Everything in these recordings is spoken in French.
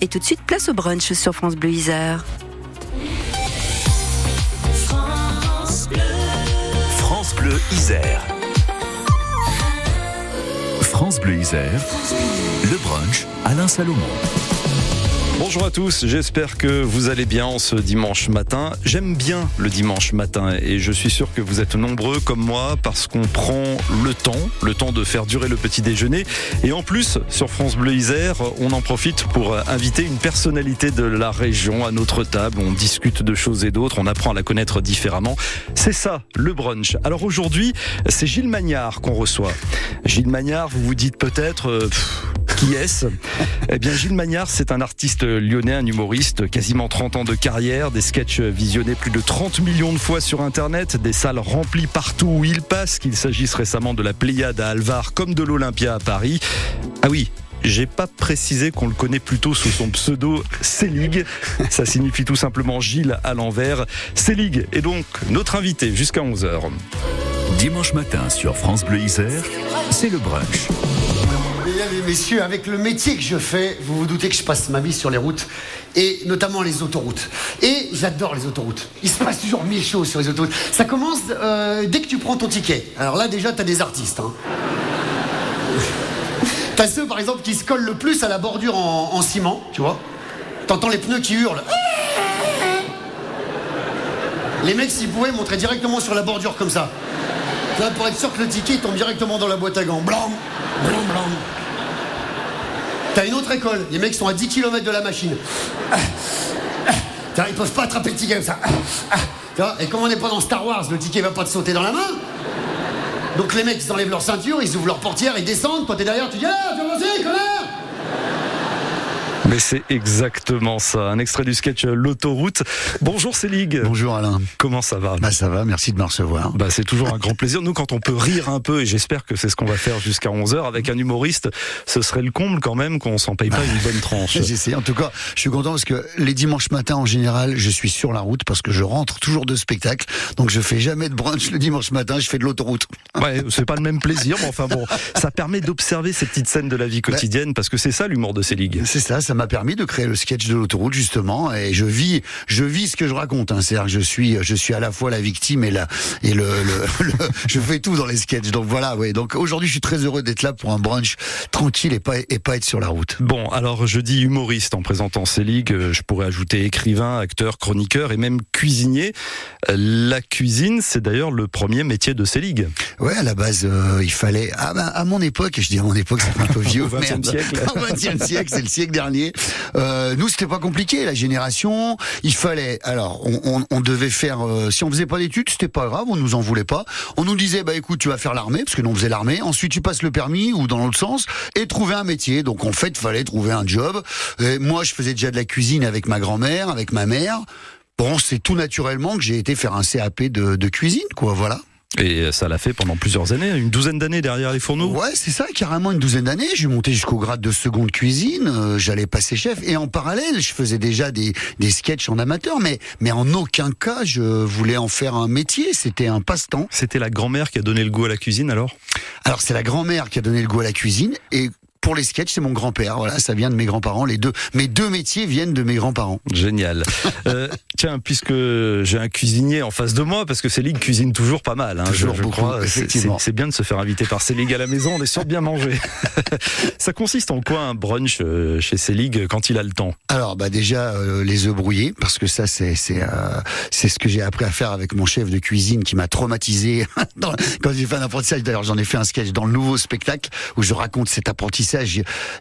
Et tout de suite, place au brunch sur France Bleu Isère. France Bleu Isère. France Bleu Isère. Le brunch Alain Salomon. Bonjour à tous, j'espère que vous allez bien en ce dimanche matin. J'aime bien le dimanche matin et je suis sûr que vous êtes nombreux comme moi parce qu'on prend le temps, le temps de faire durer le petit déjeuner. Et en plus, sur France Bleu Isère, on en profite pour inviter une personnalité de la région à notre table. On discute de choses et d'autres, on apprend à la connaître différemment. C'est ça, le brunch. Alors aujourd'hui, c'est Gilles Magnard qu'on reçoit. Gilles Magnard, vous vous dites peut-être... Euh, qui est-ce Eh bien, Gilles Magnard, c'est un artiste lyonnais, un humoriste, quasiment 30 ans de carrière, des sketchs visionnés plus de 30 millions de fois sur Internet, des salles remplies partout où il passe, qu'il s'agisse récemment de la Pléiade à Alvar comme de l'Olympia à Paris. Ah oui, j'ai pas précisé qu'on le connaît plutôt sous son pseudo Célig. Ça signifie tout simplement Gilles à l'envers. Célig est donc notre invité jusqu'à 11h. Dimanche matin sur France Bleu Isère, c'est le brunch. Mesdames et messieurs, avec le métier que je fais, vous vous doutez que je passe ma vie sur les routes, et notamment les autoroutes. Et j'adore les autoroutes. Il se passe toujours mille choses sur les autoroutes. Ça commence euh, dès que tu prends ton ticket. Alors là, déjà, t'as des artistes. Hein. t'as ceux, par exemple, qui se collent le plus à la bordure en, en ciment, tu vois. T'entends les pneus qui hurlent. Les mecs, s'ils pouvaient, montraient directement sur la bordure comme ça. Là, pour être sûr que le ticket tombe directement dans la boîte à gants. Blanc, blanc, blanc. T'as une autre école, les mecs sont à 10 km de la machine. Ils peuvent pas attraper le ticket comme ça. Et comme on n'est pas dans Star Wars, le ticket va pas te sauter dans la main. Donc les mecs, ils enlèvent leur ceinture, ils ouvrent leur portière, ils descendent. Quand t'es derrière, tu dis Ah, tu vas connard mais c'est exactement ça. Un extrait du sketch L'autoroute. Bonjour Célig. Bonjour Alain. Comment ça va? Bah ça va, merci de me recevoir. Bah c'est toujours un grand plaisir. Nous quand on peut rire un peu et j'espère que c'est ce qu'on va faire jusqu'à 11h avec un humoriste, ce serait le comble quand même qu'on s'en paye pas une bonne tranche. J'essaie. En tout cas, je suis content parce que les dimanches matins en général, je suis sur la route parce que je rentre toujours de spectacle. Donc je fais jamais de brunch le dimanche matin, je fais de l'autoroute. Ouais, c'est pas le même plaisir, mais enfin bon, ça permet d'observer ces petites scènes de la vie quotidienne parce que c'est ça l'humour de Célig. C'est ça, ça m'a permis de créer le sketch de l'autoroute justement et je vis je vis ce que je raconte hein. c'est-à-dire que je suis je suis à la fois la victime et la et le, le, le je fais tout dans les sketchs donc voilà ouais donc aujourd'hui je suis très heureux d'être là pour un brunch tranquille et pas et pas être sur la route. Bon alors je dis humoriste en présentant ces ligues je pourrais ajouter écrivain acteur chroniqueur et même cuisinier la cuisine c'est d'ailleurs le premier métier de ces ligues. Ouais à la base euh, il fallait à, à, mon époque je dis à mon époque c'est un peu vieux au 20e siècle au 20e siècle c'est le siècle dernier euh, nous, c'était pas compliqué. La génération, il fallait. Alors, on, on, on devait faire. Euh, si on faisait pas d'études, c'était pas grave. On nous en voulait pas. On nous disait, bah écoute, tu vas faire l'armée, parce que nous on faisait l'armée. Ensuite, tu passes le permis ou dans l'autre sens et trouver un métier. Donc, en fait, fallait trouver un job. Et moi, je faisais déjà de la cuisine avec ma grand-mère, avec ma mère. Bon, c'est tout naturellement que j'ai été faire un CAP de, de cuisine, quoi. Voilà. Et ça l'a fait pendant plusieurs années, une douzaine d'années derrière les fourneaux. Ouais, c'est ça, carrément une douzaine d'années. J'ai monté jusqu'au grade de seconde cuisine. Euh, J'allais passer chef. Et en parallèle, je faisais déjà des, des sketchs en amateur, mais mais en aucun cas je voulais en faire un métier. C'était un passe-temps. C'était la grand-mère qui a donné le goût à la cuisine, alors? Alors c'est la grand-mère qui a donné le goût à la cuisine et pour les sketchs, c'est mon grand-père. Voilà, ça vient de mes grands-parents. Les deux, mes deux métiers viennent de mes grands-parents. Génial. euh, tiens, puisque j'ai un cuisinier en face de moi, parce que Céline cuisine toujours pas mal. Hein, toujours je, je beaucoup, crois. effectivement. C'est bien de se faire inviter par Célig à la maison. On est sûr de bien manger. ça consiste en quoi un brunch euh, chez Célig quand il a le temps? Alors, bah déjà euh, les œufs brouillés, parce que ça, c'est c'est euh, c'est ce que j'ai appris à faire avec mon chef de cuisine qui m'a traumatisé dans, quand j'ai fait un apprentissage. D'ailleurs, j'en ai fait un sketch dans le nouveau spectacle où je raconte cet apprentissage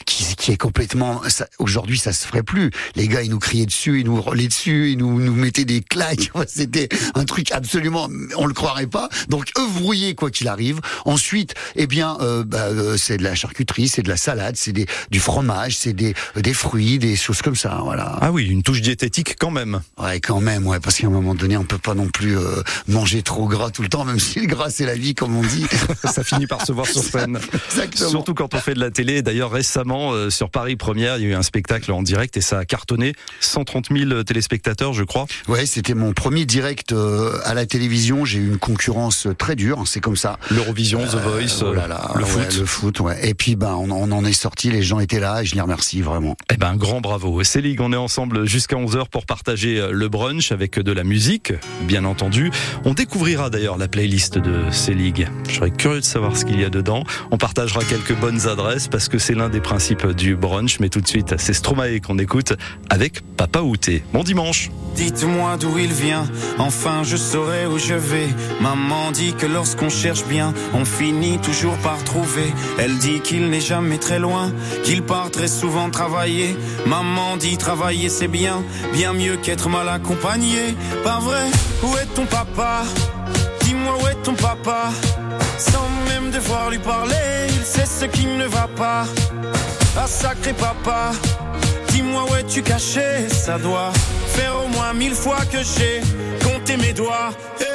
qui, qui est complètement. Aujourd'hui, ça se ferait plus. Les gars, ils nous criaient dessus, ils nous relaient dessus, ils nous, nous mettaient des claques. C'était un truc absolument, on le croirait pas. Donc œufs brouillés quoi qu'il arrive. Ensuite, eh bien, euh, bah, euh, c'est de la charcuterie, c'est de la salade, c'est des du fromage, c'est des des fruits, des choses comme ça. Voilà. Ah oui, une touche diététique quand même. Ouais, quand même, ouais, parce qu'à un moment donné, on peut pas non plus euh, manger trop gras tout le temps, même si le gras c'est la vie, comme on dit. ça finit par se voir sur scène. Exactement. Surtout quand on fait de la télé D'ailleurs, récemment, euh, sur Paris Première, il y a eu un spectacle en direct et ça a cartonné. 130 000 téléspectateurs, je crois. Ouais, c'était mon premier direct euh, à la télévision. J'ai eu une concurrence très dure, c'est comme ça. L'Eurovision, The Voice, Oh là là, le ouais, foot. le foot, ouais. Et puis, ben, on, on en est sorti. Les gens étaient là et je les remercie vraiment. Eh ben, grand bravo. Célig, on est ensemble jusqu'à 11h pour partager euh, le brunch avec de la musique, bien entendu. On découvrira d'ailleurs la playlist de Célig. Je serais curieux de savoir ce qu'il y a dedans. On partagera quelques bonnes adresses parce que c'est l'un des principes du brunch. Mais tout de suite, c'est Stromae qu'on écoute avec Papa Outé. Bon dimanche. Dites-moi d'où il vient, enfin je saurai où je vais. Maman dit que lorsqu'on cherche bien, on finit toujours par trouver. Elle dit qu'il n'est jamais très loin, qu'il part très souvent travailler. Maman dit travailler c'est bien, bien mieux qu'être mal accompagné. Pas vrai? Où est ton papa? Dis-moi où est ton papa? Sans même devoir lui parler, sait ce qui ne va pas. Ah sacré papa, dis-moi où es-tu caché? Ça doit faire au moins mille fois que j'ai compté mes doigts. Eh,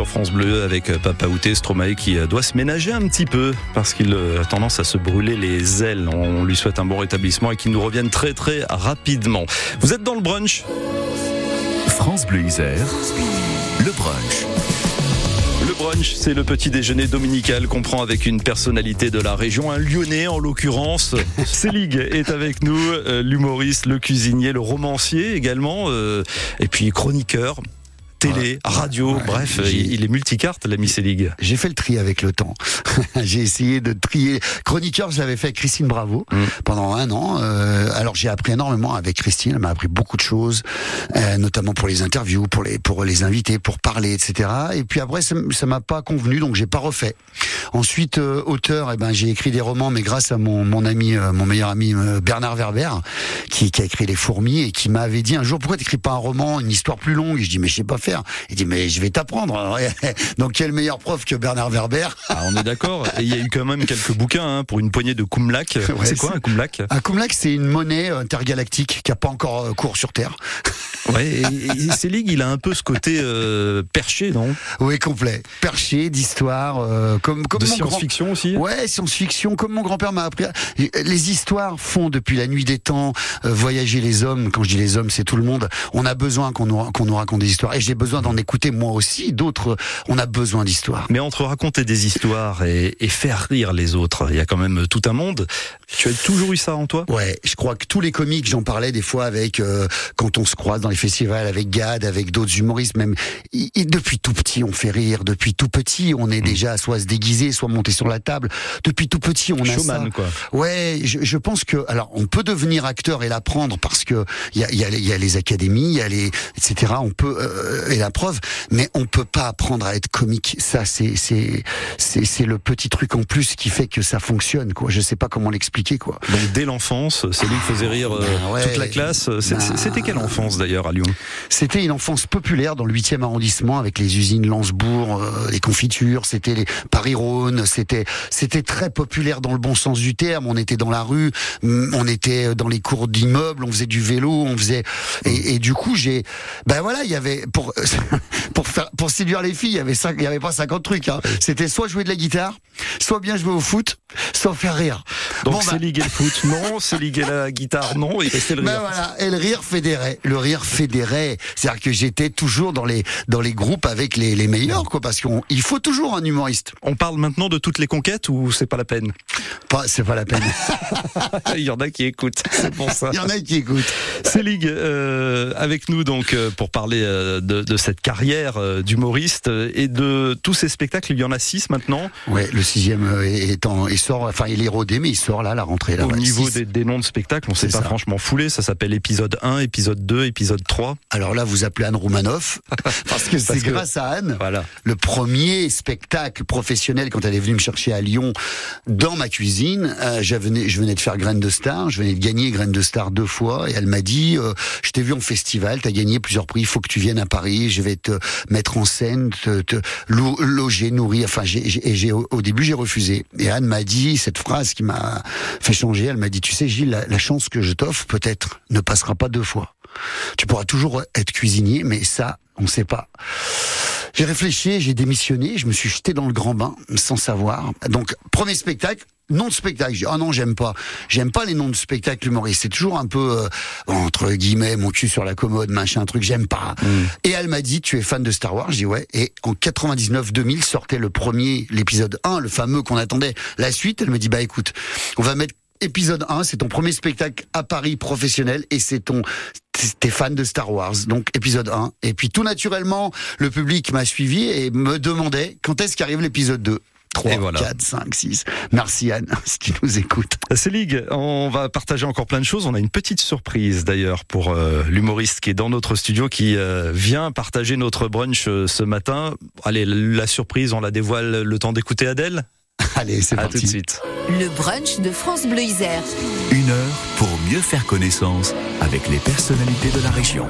Sur France Bleu avec Papa Outé. Stromae qui euh, doit se ménager un petit peu parce qu'il euh, a tendance à se brûler les ailes. On lui souhaite un bon rétablissement et qu'il nous revienne très très rapidement. Vous êtes dans le brunch? France Bleu Isère, le brunch. Le brunch, c'est le petit déjeuner dominical qu'on prend avec une personnalité de la région, un Lyonnais en l'occurrence. Célig est avec nous, euh, l'humoriste, le cuisinier, le romancier également, euh, et puis chroniqueur. Télé, radio, Ouais, bref, il est multicarte, l'ami Célig. J'ai fait le tri avec le temps. j'ai essayé de trier. Chroniqueur, je l'avais fait avec Christine Bravo Mm. pendant un an. Euh, alors j'ai appris énormément avec Christine. Elle m'a appris beaucoup de choses, euh, notamment pour les interviews, pour les pour les invités, pour parler, etc. Et puis après, ça, m'a pas convenu, donc j'ai pas refait. Ensuite, euh, auteur, eh ben j'ai écrit des romans, mais grâce à mon mon ami, mon meilleur ami Bernard Werber, qui, qui a écrit Les Fourmis et qui m'avait dit un jour pourquoi t'écris pas un roman, une histoire plus longue? Et je dis mais je sais pas faire. Faire. Il dit mais je vais t'apprendre. Donc quel meilleur prof que Bernard Werber ah, On est d'accord. Et il y a eu quand même quelques bouquins hein, pour une poignée de Kumlak. c'est quoi un Kumlak? Un Kumlak, c'est une monnaie intergalactique qui a pas encore euh, cours sur Terre. Ouais, et, et Selig, il a un peu ce côté euh, perché, non? Oui, complet. Perché d'histoire, euh, comme comme de science-fiction aussi? Ouais, science-fiction, comme mon grand-père m'a appris. Les histoires font depuis la nuit des temps euh, voyager les hommes. Quand je dis les hommes, c'est tout le monde. On a besoin qu'on nous qu'on nous raconte des histoires, et j'ai besoin d'en écouter moi aussi. D'autres, on a besoin d'histoires. Mais entre raconter des histoires et, et faire rire les autres, il y a quand même tout un monde. Tu as toujours eu ça en toi? Ouais, je crois que tous les comiques, j'en parlais des fois avec quand on se croise dans les festivals avec Gad, avec d'autres humoristes même. depuis tout petit, on fait rire. Depuis tout petit, on est mm. déjà soit se déguiser, soit monter sur la table. Depuis tout petit, on a ça. quoi. Ouais, je, je, pense que alors on peut devenir acteur et l'apprendre parce que il y a, y, a, y a, les académies, il y a les etc. On peut euh, et la preuve, mais on peut pas apprendre à être comique. Ça, c'est c'est c'est le petit truc en plus qui fait que ça fonctionne. Quoi. Je sais pas comment l'expliquer quoi. Donc dès l'enfance, c'est lui qui faisait rire euh, ben toute la classe. C'était quelle enfance d'ailleurs à Lyon C'était une enfance populaire dans le 8e arrondissement avec les usines Lansbourg, euh, les confitures, c'était les Paris-Rhône, c'était c'était très populaire dans le bon sens du terme. On était dans la rue, mm, on était dans les cours d'immeubles, on faisait du vélo, on faisait et, et du coup j'ai ben voilà, il y avait pour pour faire pour séduire les filles, il y avait il y avait pas 50 trucs hein. C'était soit jouer de la guitare, soit bien jouer au foot, soit faire rire. Donc bon, c'est bah... liguer le foot, non, c'est liguer la guitare, non, et rester le ben rire. voilà, et le rire fédérait, le rire fédérait. C'est-à-dire que j'étais toujours dans les dans les groupes avec les, les meilleurs, quoi, parce qu'il faut toujours un humoriste. On parle maintenant de toutes les conquêtes ou c'est pas la peine? Pas, c'est pas la peine. Il y en a qui écoutent, c'est pour ça. Il y en a qui écoutent. Célig, euh, avec nous donc euh, pour parler euh, de, de, cette carrière euh, d'humoriste et de tous ces spectacles. Il y en a six maintenant. Ouais, le sixième est en, il sort, enfin il est rodé, mais il sort là, la rentrée là. Au ouais, niveau des, des, noms de spectacles, on s'est pas ça. franchement foulé. Ça s'appelle épisode 1, épisode 2, épisode 3. Alors là, vous appelez Anne Roumanoff parce que c'est que- grâce à Anne. Voilà. le premier spectacle professionnel quand elle est venue me chercher à Lyon dans ma cuisine. Euh, je, venais, je venais de faire Graines de Star, je venais de gagner Graines de Star deux fois et elle m'a dit euh, je t'ai vu en festival, t'as gagné plusieurs prix, il faut que tu viennes à Paris, je vais te mettre en scène, te, te lo- loger, nourrir. Enfin, j'ai, au, début j'ai refusé. Et Anne m'a dit cette phrase qui m'a fait changer. Elle m'a dit tu sais Gilles, la chance que je t'offre peut-être ne passera pas deux fois. Tu pourras toujours être cuisinier, mais ça, on ne sait pas. J'ai réfléchi, j'ai démissionné, je me suis jeté dans le grand bain sans savoir. Donc, premier spectacle, nom de spectacle. Ah non, j'aime pas. J'aime pas les noms de spectacles humoristes. C'est toujours un peu, euh, entre guillemets, mon cul sur la commode, machin, truc, j'aime pas. Et elle m'a dit, tu es fan de Star Wars? J'ai dit, ouais. Et en 99-2000 sortait le premier, l'épisode 1, le fameux qu'on attendait. La suite, elle me dit, bah écoute, on va mettre épisode 1, c'est ton premier spectacle à Paris professionnel et c'est ton t'es fan de Star Wars. Donc épisode 1 et puis tout naturellement, le public m'a suivi et me demandait quand est-ce qu'arrive l'épisode 2. 3, Et voilà. 4, 5, 6. Merci Anne, si tu nous écoutes. Célig, on va partager encore plein de choses. On a une petite surprise d'ailleurs pour euh, l'humoriste qui est dans notre studio, qui euh, vient partager notre brunch euh, ce matin. Allez, la surprise, on la dévoile le temps d'écouter Adèle. Allez, c'est À parti. tout de suite. Le brunch de France Bleu Isère. Une heure pour mieux faire connaissance avec les personnalités de la région.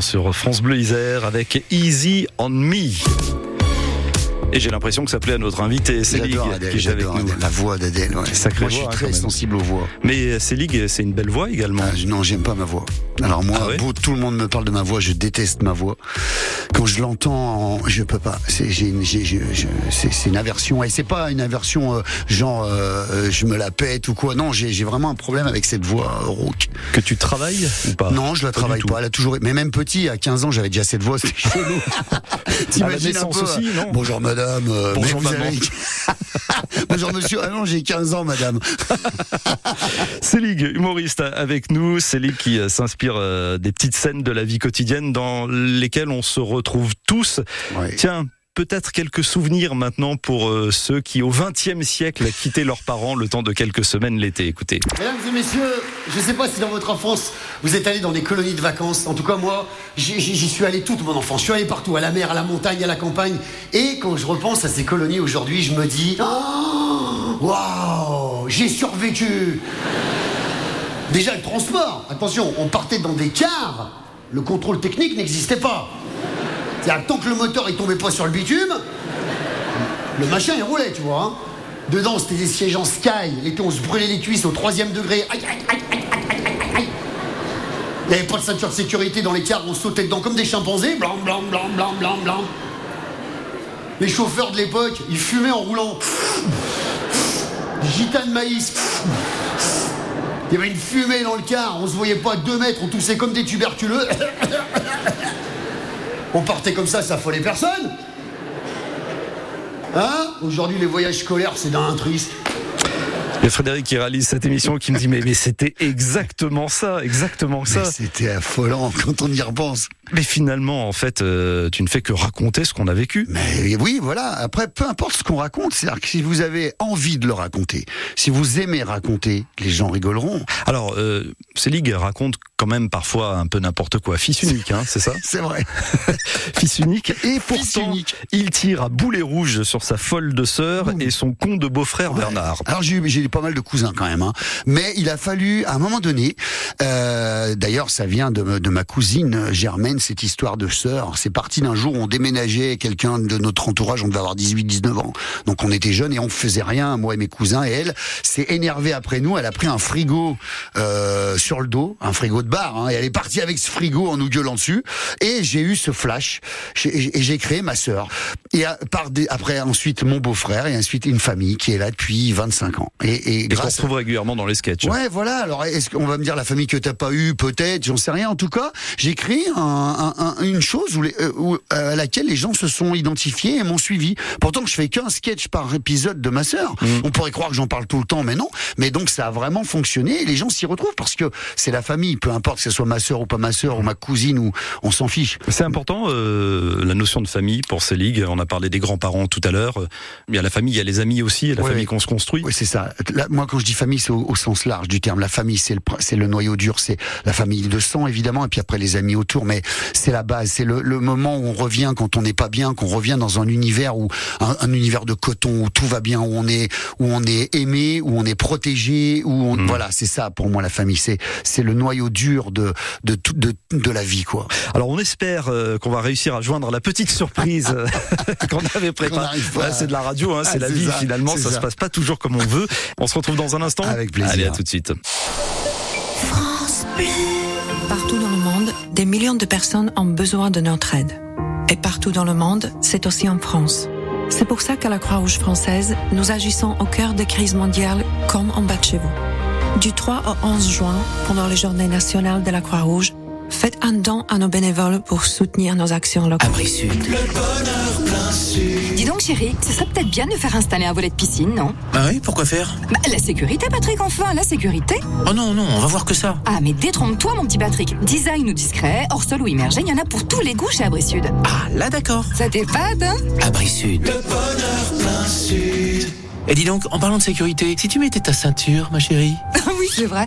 L'instant sur France Bleu Isère avec Easy on Me. Et j'ai l'impression que ça plaît à notre invité, Célig, qui est avec j'adore nous. Adèle. La voix d'Adèle. ouais. Sacrée Moi, je suis voix, hein, très sensible aux voix. Mais Célig, c'est une belle voix également. Ah, non, j'aime pas ma voix. Alors moi, Ah ouais beau- tout le monde me parle de ma voix, je déteste ma voix. Quand je l'entends, en- je peux pas. C'est une, aversion. Et c'est pas une aversion euh, genre euh, euh, je me la pète ou quoi. Non, j'ai vraiment un problème avec cette voix euh, rauque. Que tu travailles ou pas? Non, je la Pas travaille pas. Elle a toujours. Mais même petit, à 15 ans, j'avais déjà cette voix. C'était chelou. T'imagines un peu aussi, non? Bonjour madame. euh, Bonjour, maman. avez- Bonjour monsieur. Ah non, j'ai 15 ans, madame. Célig, humoriste avec nous. Célig qui s'inspire des petites scènes de la vie quotidienne dans lesquelles on se retrouve tous. Tiens, peut-être quelques souvenirs maintenant pour euh, ceux qui, au XXe siècle, quittaient leurs parents le temps de quelques semaines l'été. Écoutez. Mesdames et messieurs, je ne sais pas si dans votre enfance vous êtes allés dans des colonies de vacances. En tout cas, moi, j'y suis allé toute mon enfance. Je suis allé partout, à la mer, à la montagne, à la campagne. Et quand je repense à ces colonies aujourd'hui, je me dis Oh, Waouh J'ai survécu Déjà, le transport. Attention, on partait dans des cars. Le contrôle technique n'existait pas. C'est-à-dire tant que le moteur il tombait pas sur le bitume, le machin il roulait, tu vois. hein. Dedans c'était des sièges en sky. L'été on se brûlait les cuisses au troisième degré. Aïe, aïe, aïe, aïe, aïe, aïe, aïe. Il n'y avait pas de ceinture de sécurité dans les cars, on sautait dedans comme des chimpanzés. Blanc, blanc, blanc, blanc, blanc, blanc. Les chauffeurs de l'époque, ils fumaient en roulant. Gitane de maïs. Il y avait une fumée dans le car, on se voyait pas à deux mètres, on toussait comme des tuberculeux. On partait comme ça, ça affolait personne. Hein? Aujourd'hui, les voyages scolaires, c'est d'un triste. Il y a Frédéric qui réalise cette émission qui me dit mais, mais c'était exactement ça, exactement ça. C'était affolant quand on y repense. Mais finalement, en fait, euh, tu ne fais que raconter ce qu'on a vécu. Mais oui, voilà. Après, peu importe ce qu'on raconte, c'est-à-dire que si vous avez envie de le raconter, si vous aimez raconter, les gens rigoleront. Alors, euh, Célig raconte quand même parfois un peu n'importe quoi. Fils unique, hein, c'est ça C'est vrai. Fils unique. Et pourtant, unique. il tire à boulet rouge sur sa folle de sœur et son con de beau-frère Bernard. Alors j'ai pas mal de cousins quand même, hein. mais il a fallu à un moment donné. euh, D'ailleurs, ça vient de, de ma cousine Germaine, cette histoire de sœur. C'est parti d'un jour où on déménageait quelqu'un de notre entourage, on devait avoir 18-19 ans, donc on était jeunes et on faisait rien, moi et mes cousins. Et elle s'est énervée après nous. Elle a pris un frigo euh, sur le dos, un frigo de bar, hein, et elle est partie avec ce frigo en nous gueulant dessus. Et j'ai eu ce flash et j'ai créé ma sœur. Et à- par des, après ensuite mon beau-frère et ensuite une famille qui est là depuis 25 ans. Et Et qu'on grâce retrouve régulièrement dans les sketchs. Ouais, voilà. Alors, est-ce qu'on va me dire la famille que t'as pas eue, peut-être, j'en sais rien. En tout cas, un, un- un- une chose où les, euh, où, euh, à laquelle les gens se sont identifiés et m'ont suivi. Pourtant, je fais qu'un sketch par épisode de ma sœur. On pourrait croire que j'en parle tout le temps, mais non. Mais donc, ça a vraiment fonctionné et les gens s'y retrouvent parce que c'est la famille. Peu importe que ce soit ma sœur ou pas ma sœur ou ma cousine ou on s'en fiche. C'est important euh, la notion de famille pour ces ligues. On a parlé des grands-parents tout à l'heure. Il y a la famille, il y a les amis aussi, et la Ouais, famille qu'on se construit. Oui, c'est ça. Là, moi, quand je dis famille, c'est au, au sens large du terme. La famille, c'est le, c'est le noyau dur, c'est la famille de sang, évidemment, et puis après les amis autour. Mais c'est la base, c'est le, le moment où on revient quand on n'est pas bien, qu'on revient dans un univers où un, un univers de coton où tout va bien, où on est, où on est aimé, où on est protégé, où on, voilà, c'est ça pour moi la famille. C'est, c'est le noyau dur de de tout- de, de la vie, quoi. Alors on espère euh, qu'on va réussir à joindre la petite surprise euh, qu'on avait préparée. Ouais, c'est de la radio, hein, Ah, c'est la vie ça, finalement, c'est ça, se ça. passe pas toujours comme on veut. On se retrouve dans un instant. Avec plaisir. Allez, à tout de suite. Partout dans le monde, des millions de personnes ont besoin de notre aide. Et partout dans le monde, c'est aussi en France. C'est pour ça qu'à la Croix-Rouge française, nous agissons au cœur des crises mondiales comme en bas de chez vous. Du 3 au 11 juin, pendant les journées nationales de la Croix-Rouge, faites un don à nos bénévoles pour soutenir nos actions locales. Abri Sud. Dis donc, chérie, ce serait peut-être bien de faire installer un volet de piscine, non? Ah oui, pourquoi faire? Bah, la sécurité, Patrick, enfin, la sécurité. Oh non, non, on va voir que ça. Ah, mais détrompe-toi, mon petit Patrick. Design ou discret, hors sol ou immergé, il y en a pour tous les goûts chez Abri Sud. Ah, là d'accord. Ça t'épate, hein? Abri Sud. Le bonheur plein sud. Et dis donc, en parlant de sécurité, si tu mettais ta ceinture, ma chérie? Oui, c'est vrai.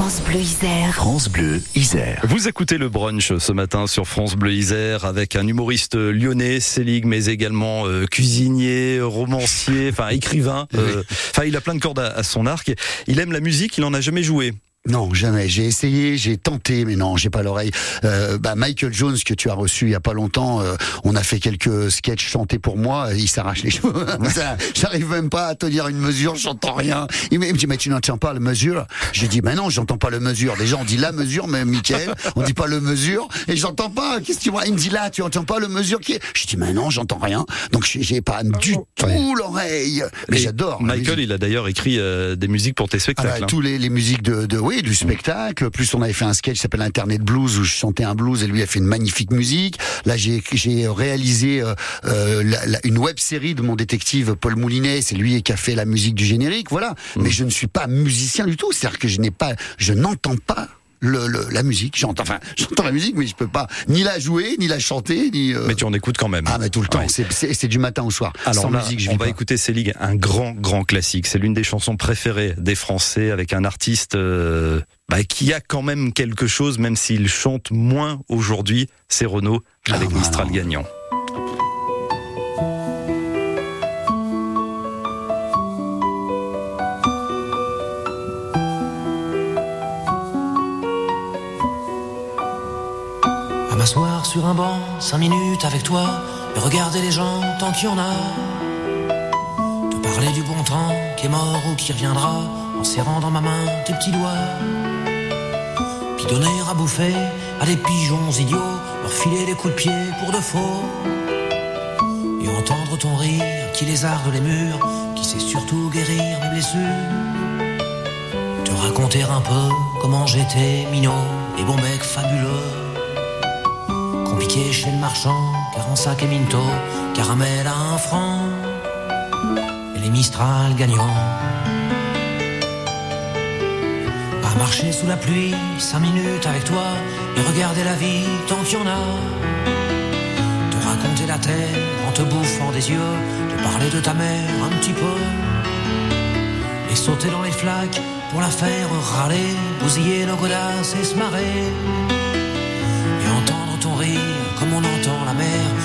France Bleu Isère. France Bleu, Isère. Vous écoutez le brunch ce matin sur France Bleu Isère avec un humoriste lyonnais, Célig, mais également euh, cuisinier, romancier, enfin écrivain. euh, Enfin, il a plein de cordes à, à son arc. Il aime la musique, il en a jamais joué. Non, jamais. J'ai essayé, j'ai tenté, mais non, j'ai pas l'oreille. Euh, bah, Michael Jones que tu as reçu il y a pas longtemps, euh, on a fait quelques sketchs chantés pour moi. Il s'arrache les cheveux. J'arrive même pas à tenir une mesure, j'entends rien. Il me dit mais tu n'entends pas la mesure? J'ai dit mais non, j'entends pas la mesure. Déjà on dit la mesure, mais Michael, on dit pas le mesure et j'entends pas. Qu'est-ce que tu vois? Il me dit là, tu entends pas le mesure qui est? Je dis mais non, j'entends rien. Donc j'ai- pas du tout l'oreille. Mais j'adore. Michael, il a d'ailleurs écrit euh, des musiques pour tes Ah spectacles. hein. tous les, les musiques de, de oui du spectacle. Plus on avait fait un sketch qui s'appelle Internet Blues où je chantais un blues et lui a fait une magnifique musique. Là j'ai réalisé euh, euh, la- la- une web série de mon détective Paul Moulinet. C'est lui qui a fait la musique du générique. Voilà. Mm. Mais je ne suis pas musicien du tout. C'est-à-dire que je n'ai pas, je n'entends pas. Le, le- la musique, j'entends, enfin, j'entends la musique, mais je peux pas ni la jouer, ni la chanter, ni. euh, Mais tu en écoutes quand même. Ah, mais tout le temps. Ouais. C'est- du matin au soir. Alors Sans là, musique, je on va pas. écouter Céline, un grand, grand classique. C'est l'une des chansons préférées des Français avec un artiste euh, bah, qui a quand même quelque chose, même s'il chante moins aujourd'hui. C'est Renaud avec Ah, Mistral gagnant. Sur un banc, cinq minutes avec toi, et regarder les gens tant qu'il y en a. Te parler du bon temps qui est mort ou qui reviendra, en serrant dans ma main tes petits doigts. Puis donner à bouffer à des pigeons idiots, leur filer des coups de pied pour de faux. Et entendre ton rire qui lézarde les murs, qui sait surtout guérir mes blessures. Te raconter un peu comment j'étais minot et bon mec fabuleux. Compliqué chez le marchand, car en sac et minto, caramel à un franc, et les Mistral gagnants. À marcher sous la pluie, cinq minutes avec toi, et regarder la vie tant qu'il y en a. Te raconter la terre en te bouffant des yeux, te parler de ta mère un petit peu, et sauter dans les flaques pour la faire râler, bousiller nos godasses et se marrer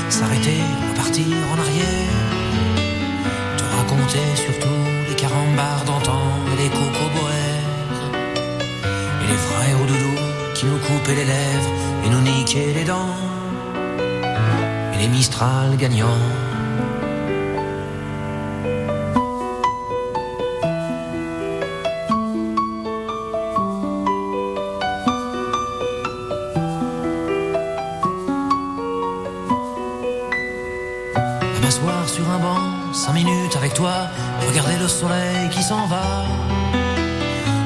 s'arrêter, repartir en arrière. Te raconter surtout les carambars d'antan et les cocoboères et les frères au doudou qui nous coupaient les lèvres et nous niquaient les dents et les Mistral gagnants. S'en va.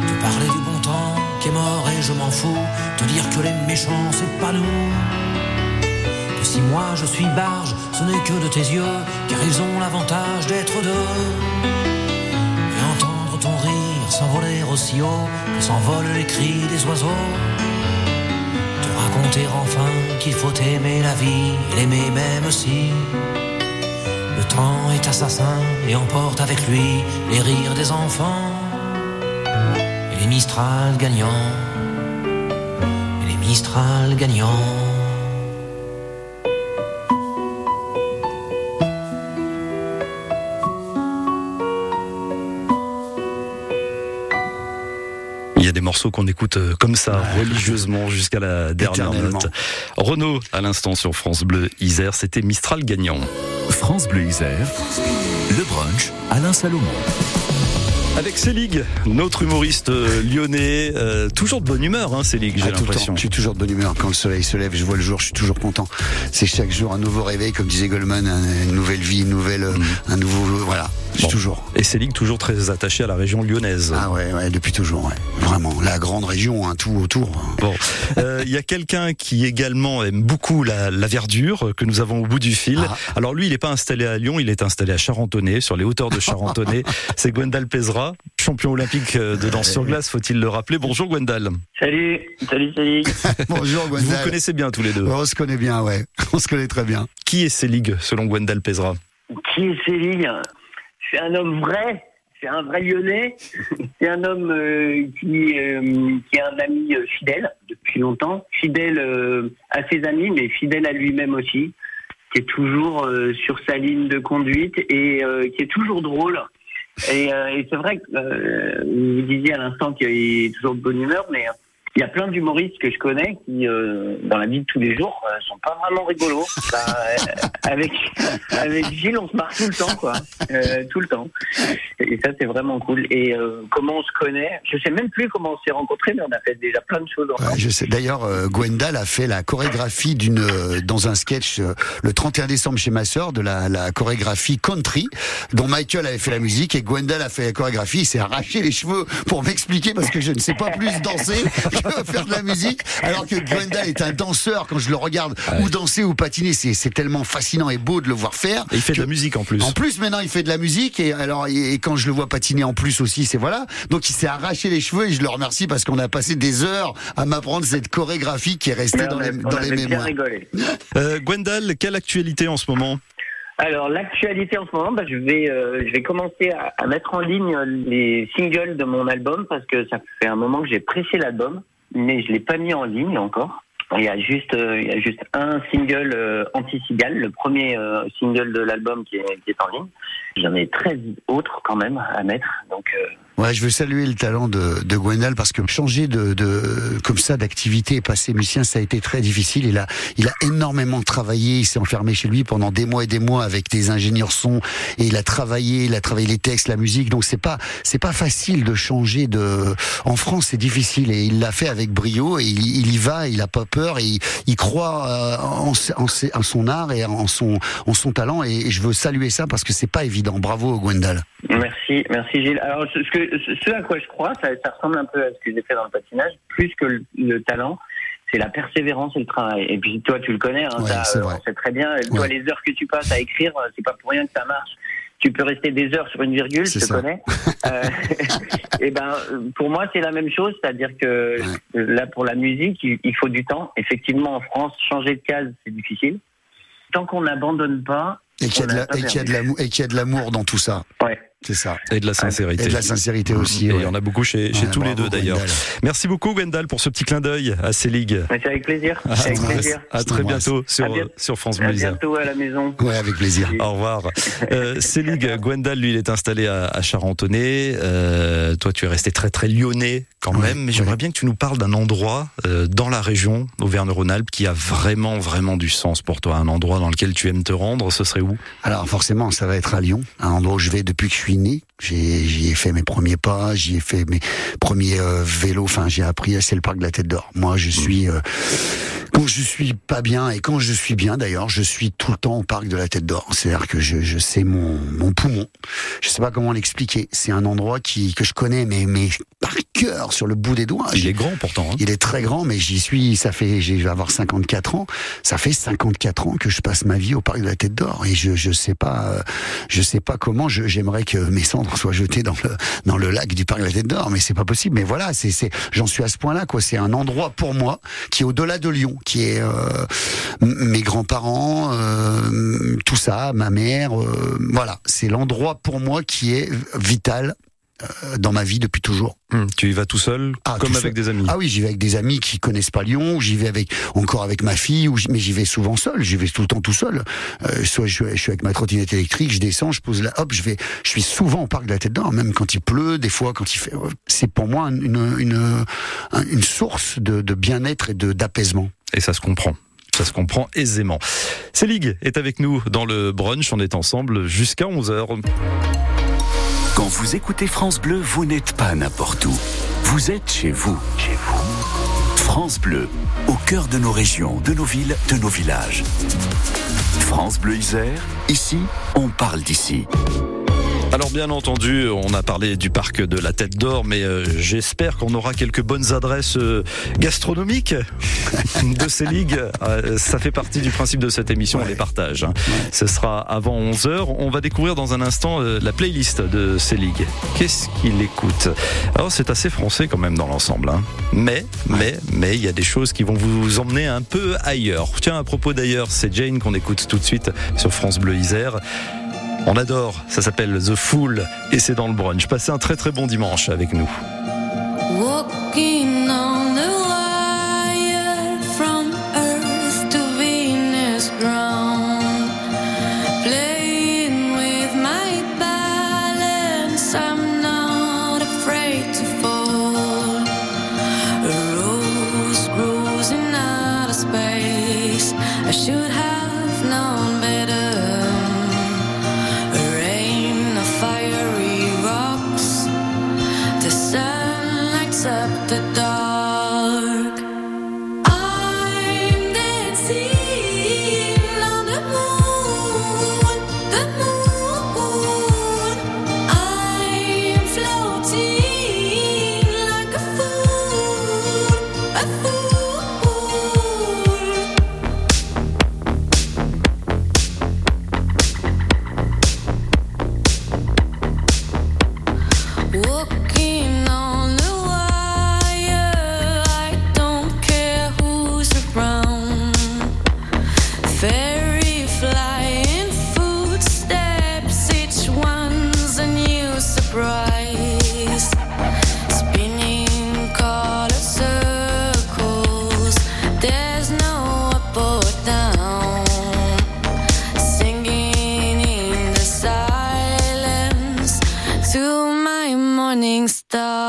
Te parler du bon temps qui est mort et je m'en fous. Te dire que les méchants c'est pas nous. Que si moi je suis barge, ce n'est que de tes yeux, car ils ont l'avantage d'être deux. Et entendre ton rire s'envoler aussi haut que s'envolent les cris des oiseaux. Te raconter enfin qu'il faut aimer la vie et l'aimer même si. Est assassin et emporte avec lui les rires des enfants et les Mistral gagnants. Et les Mistral gagnants. Il y a des morceaux qu'on écoute euh, comme ça, religieusement, jusqu'à la dernière note. Renaud, à l'instant sur France Bleu Isère, c'était Mistral gagnant. France Bleu Isère, le brunch Alain Salomon. Avec Célig, notre humoriste euh, lyonnais, euh, toujours de bonne humeur, hein, Célig, j'ai Ah, l'impression. Je suis toujours de bonne humeur. Quand le soleil se lève, je vois le jour, je suis toujours content. C'est chaque jour un nouveau réveil, comme disait Goldman, un- une nouvelle vie, une nouvelle, euh, un nouveau, voilà. Je suis Bon. toujours. Et Célig, toujours très attaché à la région lyonnaise. Ah ouais, ouais, depuis toujours, ouais. Vraiment. La grande région, hein, tout autour. Bon, Euh, il y a quelqu'un qui également aime beaucoup la, la verdure que nous avons au bout du fil. Ah. Alors lui, il n'est pas installé à Lyon, il est installé à Charentonnet, sur les hauteurs de Charentonnet. C'est Gwendal Champion olympique euh, de danse sur glace, faut-il le rappeler. Bonjour Gwendal. Salut, salut, salut. Bonjour, Vous Gwendal. vous connaissez bien tous les deux. On se connaît bien, ouais. On se connaît très bien. Qui est Célig selon Gwendal Pesera Qui est Céline C'est un homme vrai, c'est un vrai lyonnais, c'est un homme euh, qui, euh, qui est un ami euh, fidèle depuis longtemps, fidèle euh, à ses amis, mais fidèle à lui-même aussi, qui est toujours euh, sur sa ligne de conduite et euh, qui est toujours drôle. Et, euh, et c'est vrai que euh, vous disiez à l'instant qu'il est toujours de bonne humeur, mais euh, il y a plein d'humoristes que je connais qui, euh, dans la vie de tous les jours, euh, sont pas vraiment rigolos. Bah, euh, avec avec Gilles, on se marre tout le temps, quoi, Euh, tout le temps. Et ça, c'est vraiment cool. Et euh, comment on se connaît? Je sais même plus comment on s'est rencontrés, mais on a fait déjà plein de choses. Ouais, je sais. D'ailleurs, euh, Gwendal a fait la chorégraphie d'une euh, dans un sketch euh, le 31 décembre chez ma sœur de la, la chorégraphie country dont Michael avait fait la musique et Gwendal a fait la chorégraphie. Il s'est arraché les cheveux pour m'expliquer parce que je ne sais pas plus danser que faire de la musique. Alors que Gwendal est un danseur. Quand je le regarde ou danser ou patiner, c'est c'est tellement fascinant et beau de le voir faire. Et il fait de la musique en plus. En plus, maintenant, il fait de la musique et alors et, et quand je le vois patiner en plus aussi, c'est voilà. Donc il s'est arraché les cheveux et je le remercie parce qu'on a passé des heures à m'apprendre cette chorégraphie qui est restée dans a- les, on dans les mémoires. rigolé. Euh, Gwendal, quelle actualité en ce moment? Alors l'actualité en ce moment, bah, je vais euh, je vais commencer à, à mettre en ligne les singles de mon album parce que ça fait un moment que j'ai pressé l'album, mais je l'ai pas mis en ligne encore. Il y a juste euh, il y a juste un single euh, anti-cigale, le premier euh, single de l'album qui est, qui est en ligne. J'en ai 13 autres quand même à mettre, donc euh, Ouais, je veux saluer le talent de, de Gwendal parce que changer de, de comme ça d'activité et passer musicien, ça a été très difficile. Il a, il a énormément travaillé. Il s'est enfermé chez lui pendant des mois et des mois avec des ingénieurs son et il a travaillé, il a travaillé les textes, la musique. Donc c'est pas, c'est pas facile de changer de. En France, c'est difficile et il l'a fait avec brio et il, y va. Il a pas peur et il, il croit euh, en, en, en son art et en son, en son talent. Et, je veux saluer ça parce que c'est pas évident. Bravo Gwendal. Merci, merci Gilles. Ce à quoi je crois, ça, ça ressemble un peu à ce que j'ai fait dans le patinage, plus que le, le talent, c'est la persévérance et le travail. Et puis toi, tu le connais, hein, Ouais, ça, c'est vrai. on sait très bien. Toi, Ouais. les heures que tu passes à écrire, euh, c'est pas pour rien que ça marche. Tu peux rester des heures sur une virgule, je te ça. connais. Euh, et ben, pour moi, c'est la même chose, c'est-à-dire que là, pour la musique, il, faut du temps. Effectivement, en France, changer de case, c'est difficile. Tant qu'on n'abandonne pas, et qu'il y a de l'amour dans tout ça. Ouais. C'est ça. Et de la sincérité. Et de la sincérité aussi. Et ouais. il y en a beaucoup chez, chez Ouais, tous les deux d'ailleurs. Gwendal. Merci beaucoup Gwendal pour ce petit clin d'œil à ces ligues. C'est avec plaisir. À, avec plaisir. à très bientôt sur, À bientôt. sur France À Bleu Isère. bientôt à la maison. Ouais, avec plaisir. Au revoir. Euh, Célig, Gwendal, lui, il est installé à, à Charentonnet. Euh, toi, tu es resté très très lyonnais quand Ouais, même. Mais j'aimerais ouais. bien que tu nous parles d'un endroit euh, dans la région Auvergne-Rhône-Alpes qui a vraiment vraiment du sens pour toi. Un endroit dans lequel tu aimes te rendre. Ce serait où? Alors forcément, ça va être à Lyon, un endroit où je vais depuis que je suis né. J'ai- J'y ai fait mes premiers pas, j'y ai fait mes premiers euh, vélos. Enfin, j'ai appris. C'est le parc de la Tête d'Or. Moi, je suis euh, quand je suis pas bien et quand je suis bien, d'ailleurs, je suis tout le temps au parc de la Tête d'Or. C'est-à-dire que je, je sais mon, mon poumon. Je sais pas comment l'expliquer. C'est un endroit qui que je connais, mais mais par cœur, sur le bout des doigts. Il est grand pourtant. hein. Il est très grand, mais j'y suis. Ça fait, je vais avoir 54 ans. Ça fait 54 ans que je passe ma vie au parc de la Tête d'Or, et je, je sais pas, euh, je sais pas comment. J'aimerais que mes cendres soient jetées dans le dans le lac du parc de la Tête d'Or, mais c'est pas possible. Mais voilà, c'est, c'est, j'en suis à ce point-là, quoi. C'est un endroit pour moi qui est au-delà de Lyon, qui est euh, mes grands-parents, euh, tout ça, ma mère. euh, voilà, c'est l'endroit pour moi qui est vital dans ma vie depuis toujours. Hum, Tu y vas tout seul, Ah, comme tout avec seul. des amis. Ah oui, j'y vais avec des amis qui connaissent pas Lyon, ou j'y vais avec encore avec ma fille, ou mais j'y vais souvent seul. J'y vais tout le temps tout seul. Euh, soit je, je suis avec ma trottinette électrique, je descends, je pose la, hop, je vais. Je suis souvent au parc de la Tête d'Or, même quand il pleut, des fois quand il fait. C'est pour moi une une une, une source de, de bien-être et de d'apaisement. Et ça se comprend. Ça se comprend aisément. Célig est avec nous dans le brunch. On est ensemble jusqu'à 11h. Quand vous écoutez France Bleu, vous n'êtes pas n'importe où. Vous êtes chez vous. France Bleu, au cœur de nos régions, de nos villes, de nos villages. France Bleu Isère, ici, on parle d'ici. Alors bien entendu, on a parlé du parc de la Tête d'Or, mais euh, j'espère qu'on aura quelques bonnes adresses euh, gastronomiques de ces ligues. Euh, ça fait partie du principe de cette émission, on les partage. hein. Ce sera avant 11h. On va découvrir dans un instant euh, la playlist de ces ligues. Qu'est-ce qu'il écoute Alors c'est assez français quand même dans l'ensemble. hein. Mais, mais, mais il y a des choses qui vont vous emmener un peu ailleurs. Tiens, à propos d'ailleurs, c'est Jane qu'on écoute tout de suite sur France Bleu Isère. On adore, ça s'appelle The Fool et c'est dans le brunch. Passez un très très bon dimanche avec nous.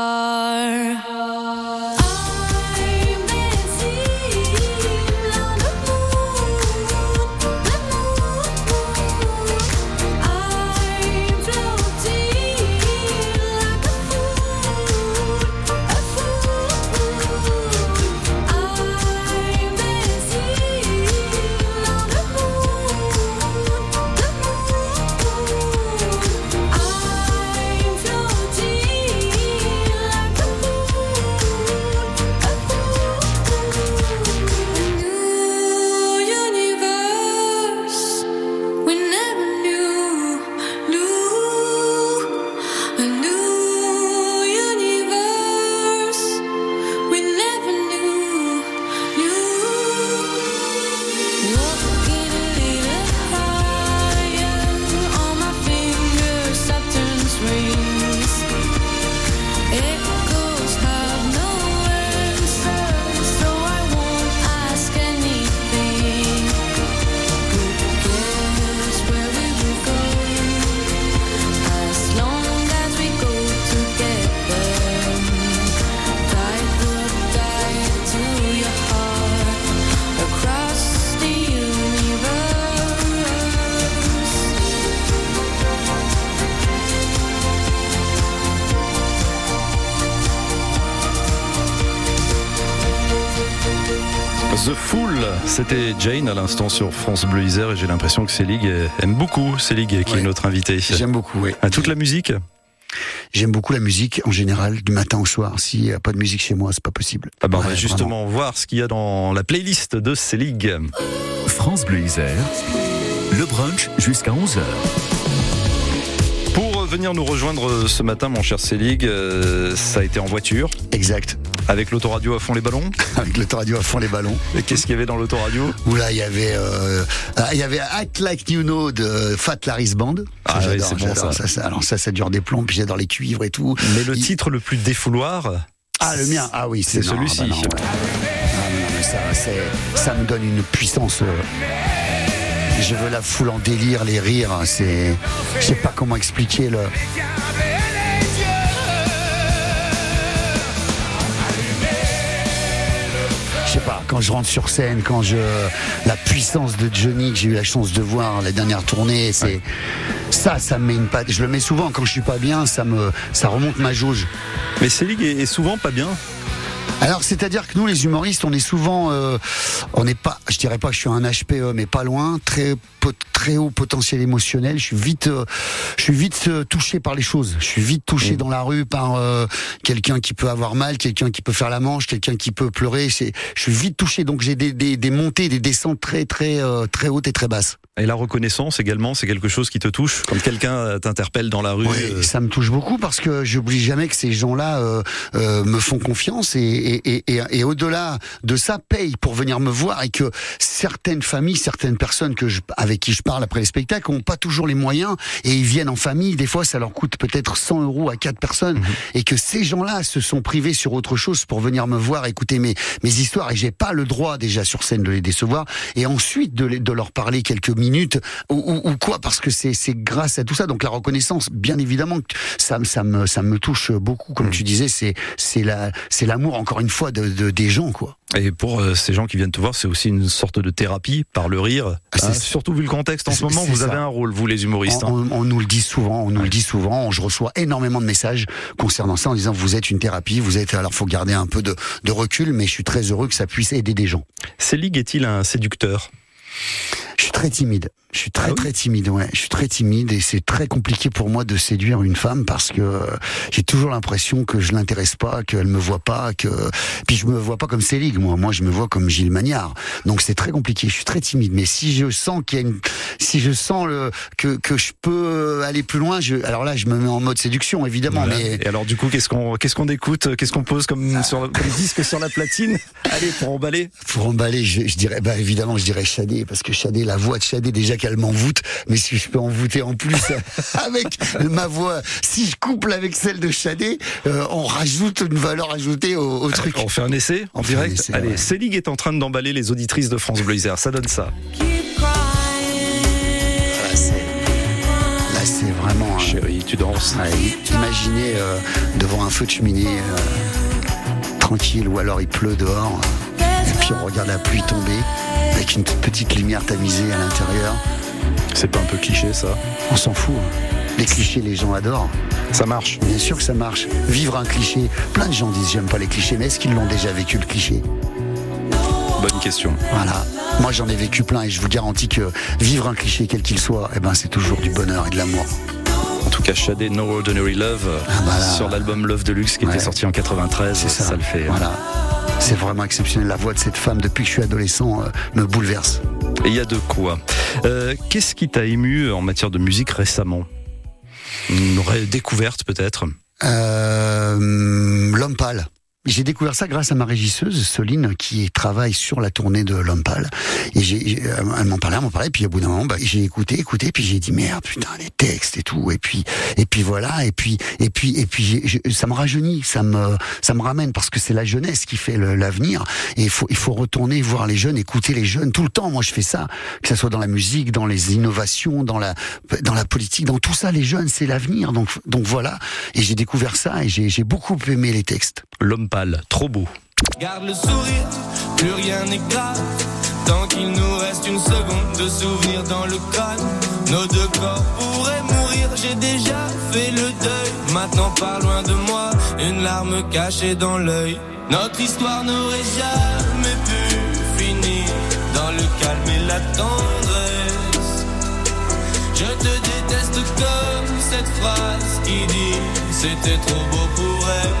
Star. C'était Jane à l'instant sur France Bleu Isère et j'ai l'impression que Célig aime beaucoup Célig qui est notre invité. J'aime beaucoup, oui. À toute la musique J'aime beaucoup la musique en général, du matin au soir. S'il n'y a pas de musique chez moi, c'est pas possible. Ah bah, On va Ouais, justement voir ce qu'il y a dans la playlist de Célig. France Bleu Isère, le brunch jusqu'à 11h. Pour venir nous rejoindre ce matin, mon cher Célig, euh, ça a été en voiture. Exact. Avec l'autoradio à fond les ballons. Avec l'autoradio à fond les ballons. Et qu'est-ce qu'il y avait dans l'autoradio Où là, il y avait, euh, ah, il y avait Act Like You Know de Fat Larry's Band. Ah c'est bon, ça. ça. Alors ça, ça dure des plombs, puis j'adore les cuivres et tout. Mais le Il- titre le plus défouloir. Ah, le mien Ah oui, C'est celui-ci. bah. Ah, non, mais ça, ça me donne une puissance. euh, Je veux la foule en délire, les rires. C'est, je sais pas comment expliquer le. Quand je rentre sur scène, quand je. La puissance de Johnny que j'ai eu la chance de voir la dernière tournée, c'est. Ça, ça me met une patte. Je le mets souvent quand je suis pas bien, ça me. Ça remonte ma jauge. Mais Célig est souvent pas bien. Alors, c'est-à-dire que nous, les humoristes, on est souvent, euh, on n'est pas, je dirais pas que je suis un HPE, mais pas loin, très, très haut potentiel émotionnel. Je suis vite, euh, je suis vite euh, touché par les choses. Je suis vite touché dans la rue par euh, quelqu'un qui peut avoir mal, quelqu'un qui peut faire la manche, quelqu'un qui peut pleurer. Je suis vite touché, donc j'ai des, des, des montées, des descentes très, très, euh, très hautes et très basses. Et la reconnaissance également, c'est quelque chose qui te touche quand quelqu'un t'interpelle dans la rue. Oui, euh, ça me touche beaucoup parce que j'oublie jamais que ces gens-là euh, euh, me font confiance et, et, et, et, et au-delà de ça payent pour venir me voir et que certaines familles, certaines personnes que je, avec qui je parle après les spectacles ont pas toujours les moyens et ils viennent en famille. Des fois, ça leur coûte peut-être 100 euros à quatre personnes. Et que ces gens-là se sont privés sur autre chose pour venir me voir, écouter mes mes histoires. Et j'ai pas le droit déjà sur scène de les décevoir. Et ensuite de, les- de leur parler quelques minutes ou, ou, ou quoi. Parce que c'est grâce à tout ça. Donc la reconnaissance bien évidemment ça me ça me ça me touche beaucoup. Comme tu disais c'est c'est la c'est l'amour encore une fois de, de des gens quoi. Et pour euh, ces gens qui viennent te voir, c'est aussi une sorte de thérapie par le rire. Ah, c'est- Hein, surtout vu le contexte en ce moment, vous ça. avez un rôle, vous les humoristes. on, hein. on- on nous le dit souvent, on nous le dit souvent. Je reçois énormément de messages concernant ça en disant vous êtes une thérapie, vous êtes. Alors faut garder un peu de, de recul, mais je suis très heureux que ça puisse aider des gens. Célig est-il un séducteur? Je suis très timide. Je suis très Ah oui très timide, ouais. Je suis très timide et c'est très compliqué pour moi de séduire une femme parce que euh, j'ai toujours l'impression que je l'intéresse pas, qu'elle me voit pas, que puis je me vois pas comme Célig, moi. Moi, je me vois comme Gilles Magnard. Donc c'est très compliqué. Je suis très timide, mais si je sens qu'il y a une, si je sens le que que je peux aller plus loin, je, alors là, je me mets en mode séduction, évidemment. Voilà. Mais Et alors du coup, qu'est-ce qu'on qu'est-ce qu'on écoute Qu'est-ce qu'on pose comme, sur, comme disque sur la platine? Allez, pour emballer. pour emballer, je, je dirais, bah évidemment, je dirais Chadé parce que Chadé, la voix de Chadé, déjà qu'elle m'envoûte, mais si je peux envoûter en plus avec ma voix, si je couple avec celle de Chadé, euh, on rajoute une valeur ajoutée au, au truc. On fait un essai en On direct. essai, Allez, ouais. Est en train d'emballer les auditrices de France Bleu Isère. Ça donne ça. Là, c'est, là, c'est vraiment. Chérie, tu danses. Ouais, imaginez euh, devant un feu de cheminée, euh, tranquille, ou alors il pleut dehors, et puis on regarde la pluie tomber, avec une petite lumière tamisée à l'intérieur. C'est pas un peu cliché ça On s'en fout. Les clichés, les gens adorent. Ça marche. Bien sûr que ça marche. Vivre un cliché, plein de gens disent j'aime pas les clichés, mais est-ce qu'ils l'ont déjà vécu le cliché? Bonne question. Voilà. Moi j'en ai vécu plein et je vous garantis que vivre un cliché quel qu'il soit, eh ben c'est toujours du bonheur et de l'amour. En tout cas, Shadé No Ordinary Love bah là. sur l'album Love Deluxe qui Ouais. était sorti en 93. C'est ça. le fait. hein. Voilà. C'est vraiment exceptionnel. La voix de cette femme depuis que je suis adolescent euh, me bouleverse. Et il y a de quoi. Euh, Qu'est-ce qui t'a ému en matière de musique récemment? Une découverte peut-être? Euh, L'homme pâle. J'ai découvert ça grâce à ma régisseuse, Soline, qui travaille sur la tournée de L'Homme Pâle. Et j'ai, j'ai- elle m'en parlait, elle m'en parlait, puis au bout d'un moment, bah, j'ai écouté, écouté, puis j'ai dit merde, putain, les textes et tout, et puis, et puis voilà, et puis, et puis, et puis, ça me rajeunit, ça me, ça me ramène parce que c'est la jeunesse qui fait l'avenir. Et il faut, il faut retourner voir les jeunes, écouter les jeunes tout le temps. Moi, je fais ça, que ça soit dans la musique, dans les innovations, dans la, dans la politique, dans tout ça, les jeunes, c'est l'avenir. Donc, donc voilà. Et j'ai découvert ça et j'ai, j'ai beaucoup aimé les textes. L'homme trop beau. Garde le sourire, plus rien n'est grave. Tant qu'il nous reste une seconde de souvenir dans le crâne, nos deux corps pourraient mourir. J'ai déjà fait le deuil. Maintenant, par loin de moi, une larme cachée dans l'œil. Notre histoire n'aurait jamais pu finir dans le calme et la tendresse. Je te déteste comme cette phrase qui dit c'était trop beau pour être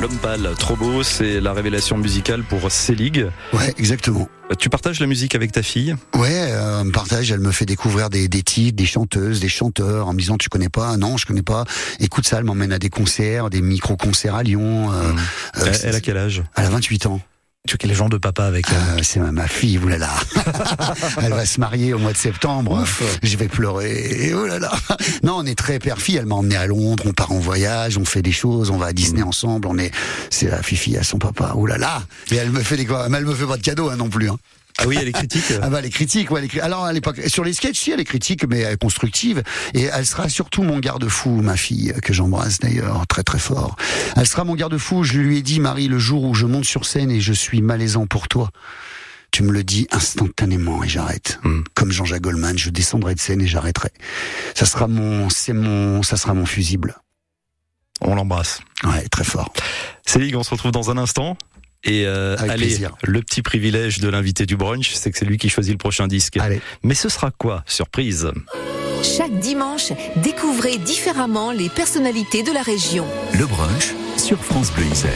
L'homme pâle, trop beau, c'est la révélation musicale pour Selig. Ouais, exactement. Tu partages la musique avec ta fille? Ouais, euh, me partage, elle me fait découvrir des, des titres, des chanteuses, des chanteurs, en me disant tu connais pas, non, je connais pas. Écoute ça, elle m'emmène à des concerts, des micro-concerts à Lyon. euh, euh, elle, c'est- elle a quel âge? Elle a 28 ans. Tu quel genre de papa avec elle Euh, c'est ma, ma fille, oulala. elle va se marier au mois de septembre. Je vais pleurer. Et oh là là. Non, on est très père-fille. Elle m'a emmené à Londres. On part en voyage. On fait des choses. On va à Disney ensemble. On est, c'est la fifi à son papa. Oulala. Et elle me fait des, mais elle me fait pas de cadeaux hein, non plus. Hein. Ah oui, elle est critique Ah bah les critiques, ouais, les cri- alors à l'époque sur les sketchs, si elle est critique mais elle est constructive et elle sera surtout mon garde-fou, ma fille que j'embrasse d'ailleurs très très fort. Elle sera mon garde-fou. Je lui ai dit Marie le jour où je monte sur scène et je suis malaisant pour toi. Tu me le dis instantanément et j'arrête. Hmm. Comme Jean-Jacques Goldman, je descendrai de scène et j'arrêterai. Ça sera mon, c'est mon, ça sera mon fusible. On l'embrasse. Ouais, très fort. Selig, on se retrouve dans un instant. Et euh, Avec allez, plaisir. le petit privilège de l'invité du brunch, c'est que c'est lui qui choisit le prochain disque. Allez. Mais ce sera quoi? Surprise Chaque dimanche, découvrez différemment les personnalités de la région. Le brunch sur France Bleu Isère.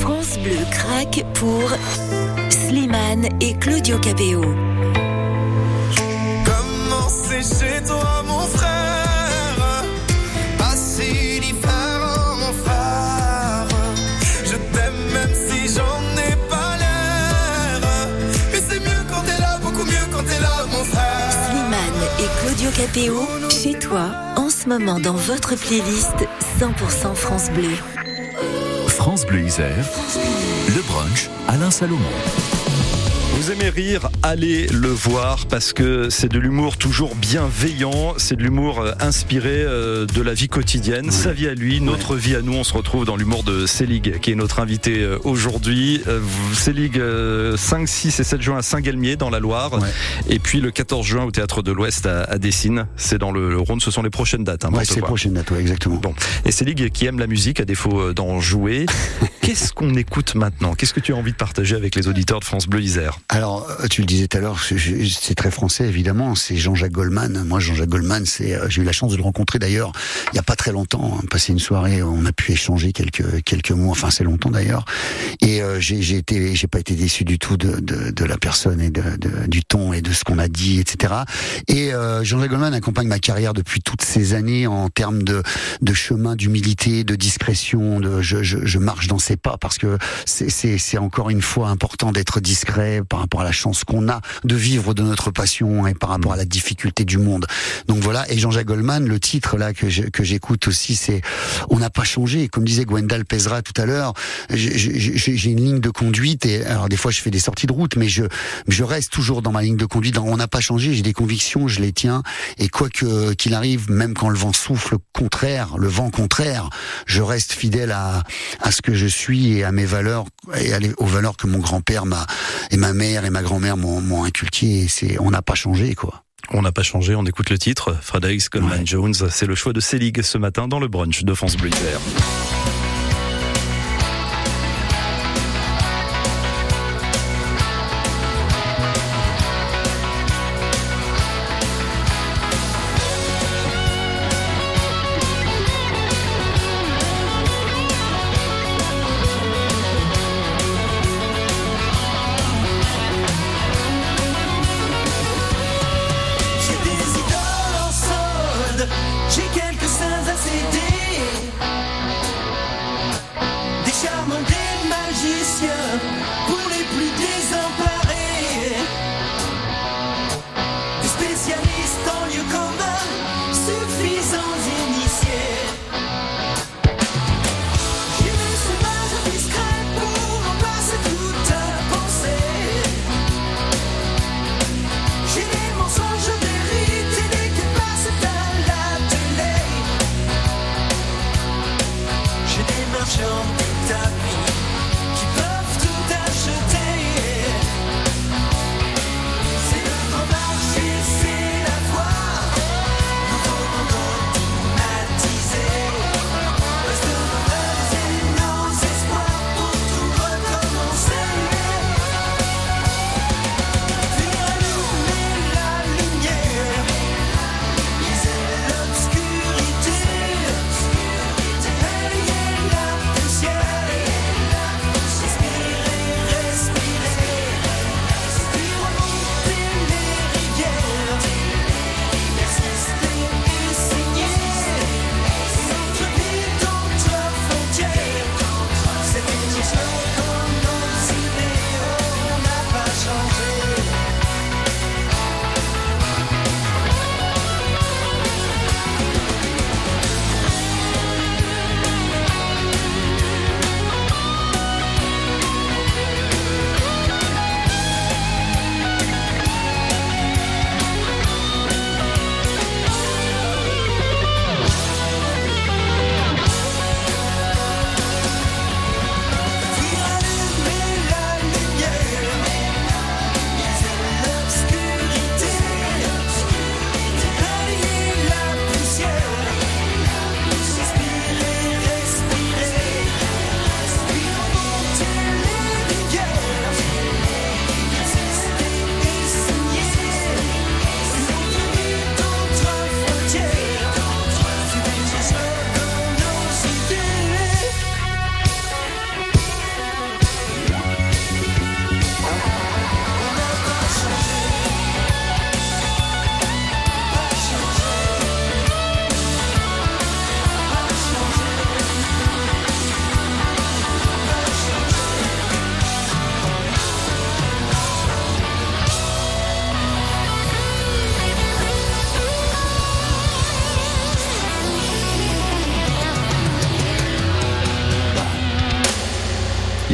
France Bleu craque pour Slimane et Claudio Capéo. Comment c'est chez toi, mon Capéo, chez toi, en ce moment dans votre playlist 100% France Bleu. France Bleu Isère. Le brunch Alain Salomon. Vous aimez rire, allez le voir parce que c'est de l'humour toujours bienveillant, c'est de l'humour euh, inspiré euh, de la vie quotidienne, sa vie à lui, notre vie à nous. On se retrouve dans l'humour de Selig qui est notre invité euh, aujourd'hui. Euh, 5, 6 et 7 juin à Saint-Galmier dans la Loire et puis le 14 juin au Théâtre de l'Ouest à, Dessines. C'est dans le, Rhône, ce sont les prochaines dates. hein, Ouais, c'est voir. prochaine date, ouais, exactement. Bon. Et Selig qui aime la musique à défaut d'en jouer. Qu'est-ce qu'on écoute maintenant? Qu'est-ce que tu as envie de partager avec les auditeurs de France Bleu Isère? Alors, euh, tu le disais tout à l'heure, c'est- très français évidemment. C'est Jean-Jacques Goldman. Moi, Jean-Jacques Goldman, euh, j'ai eu la chance de le rencontrer d'ailleurs il y a pas très longtemps. hein, passer une soirée, on a pu échanger quelques quelques mots. Enfin, c'est longtemps d'ailleurs. Et euh, j'ai été, j'ai pas été déçu du tout de de, de la personne et de, de- du ton et de ce qu'on a dit, etc. Et euh, Jean-Jacques Goldman accompagne ma carrière depuis toutes ces années en termes de de chemin d'humilité, de discrétion. De je, je, je marche dans ses pas parce que c'est- encore une fois important d'être discret par rapport à la chance qu'on a de vivre de notre passion et par rapport à la difficulté du monde. Donc voilà. Et Jean-Jacques Goldman, le titre là que j'écoute aussi, c'est on n'a pas changé. Comme disait Gwendal Pesera tout à l'heure, j'ai- une ligne de conduite et alors des fois je fais des sorties de route, mais je je reste toujours dans ma ligne de conduite. On n'a pas changé. J'ai des convictions, je les tiens et quoi que qu'il arrive, même quand le vent souffle contraire, le vent contraire, je reste fidèle à à ce que je suis et à mes valeurs et aux valeurs que mon grand-père m'a et ma mère et ma grand-mère m'ont inculquées. Et C'est on n'a pas changé quoi. On n'a pas changé, on écoute le titre. Frédéric Goldman Jones, c'est le choix de Selig ce matin dans le brunch de France Bleu